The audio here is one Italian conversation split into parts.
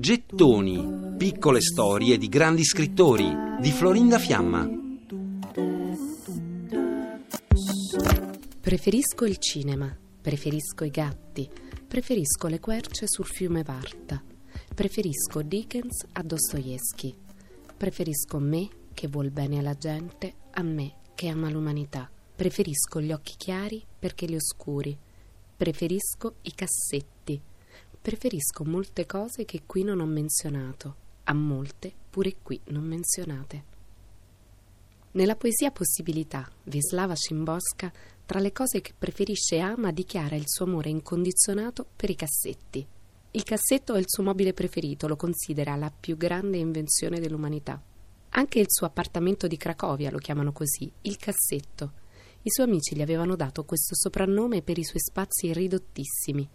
Gettoni, piccole storie di grandi scrittori di Florinda Fiamma. Preferisco il cinema, preferisco i gatti, preferisco le querce sul fiume Varta, preferisco Dickens a Dostoevsky, preferisco me che vuol bene alla gente a me che ama l'umanità, preferisco gli occhi chiari perché li oscuri, preferisco i cassetti Preferisco molte cose che qui non ho menzionato, a molte pure qui non menzionate. Nella poesia Possibilità, Wisława Szymborska, tra le cose che preferisce e ama, dichiara il suo amore incondizionato per i cassetti. Il cassetto è il suo mobile preferito, lo considera la più grande invenzione dell'umanità. Anche il suo appartamento di Cracovia lo chiamano così, il cassetto. I suoi amici gli avevano dato questo soprannome per i suoi spazi ridottissimi,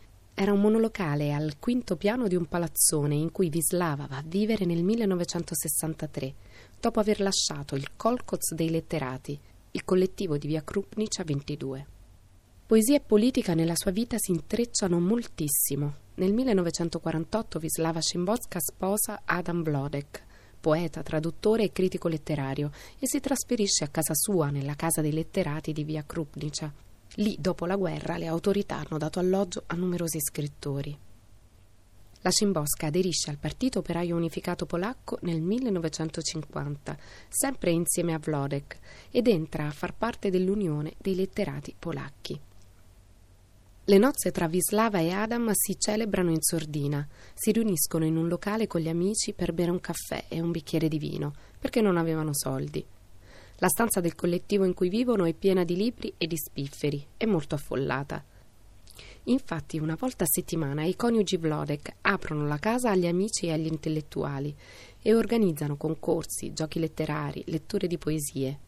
era un monolocale al quinto piano di un palazzone in cui Vislava va a vivere nel 1963, dopo aver lasciato il Kolkoz dei letterati, il collettivo di via Krupnica 22. Poesia e politica nella sua vita si intrecciano moltissimo. Nel 1948 Vislava Szymborska sposa Adam Blodek, poeta, traduttore e critico letterario, e si trasferisce a casa sua, nella casa dei letterati di via Krupnica, Lì, dopo la guerra, le autorità hanno dato alloggio a numerosi scrittori. La Cimbosca aderisce al Partito Operaio Unificato Polacco nel 1950, sempre insieme a Wlodek, ed entra a far parte dell'Unione dei letterati polacchi. Le nozze tra Vislava e Adam si celebrano in sordina, si riuniscono in un locale con gli amici per bere un caffè e un bicchiere di vino, perché non avevano soldi. La stanza del collettivo in cui vivono è piena di libri e di spifferi, è molto affollata. Infatti, una volta a settimana i coniugi Vlodek aprono la casa agli amici e agli intellettuali e organizzano concorsi, giochi letterari, letture di poesie.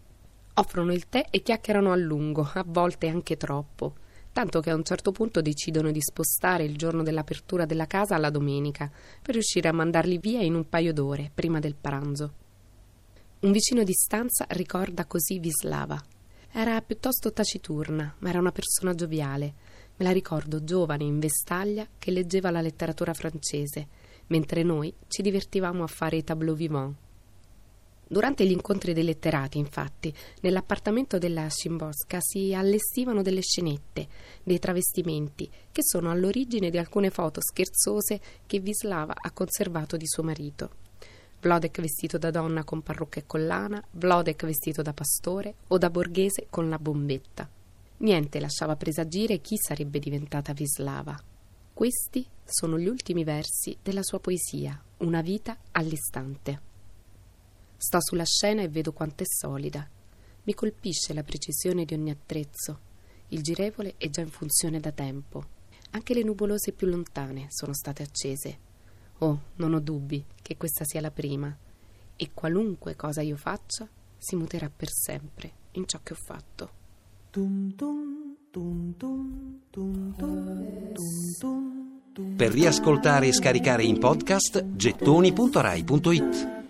Offrono il tè e chiacchierano a lungo, a volte anche troppo, tanto che a un certo punto decidono di spostare il giorno dell'apertura della casa alla domenica, per riuscire a mandarli via in un paio d'ore prima del pranzo. Un vicino di stanza ricorda così Vislava. Era piuttosto taciturna, ma era una persona gioviale. Me la ricordo giovane in vestaglia che leggeva la letteratura francese, mentre noi ci divertivamo a fare i tableau vivant. Durante gli incontri dei letterati, infatti, nell'appartamento della Szymborska si allestivano delle scenette, dei travestimenti, che sono all'origine di alcune foto scherzose che Vislava ha conservato di suo marito. Vlodek vestito da donna con parrucca e collana, Vlodek vestito da pastore o da borghese con la bombetta. Niente lasciava presagire chi sarebbe diventata Vislava. Questi sono gli ultimi versi della sua poesia, Una vita all'istante. Sto sulla scena e vedo quanto è solida. Mi colpisce la precisione di ogni attrezzo. Il girevole è già in funzione da tempo. Anche le nuvolose più lontane sono state accese Oh, non ho dubbi che questa sia la prima, e qualunque cosa io faccia si muterà per sempre in ciò che ho fatto. Per riascoltare e scaricare in podcast gettoni.rai.it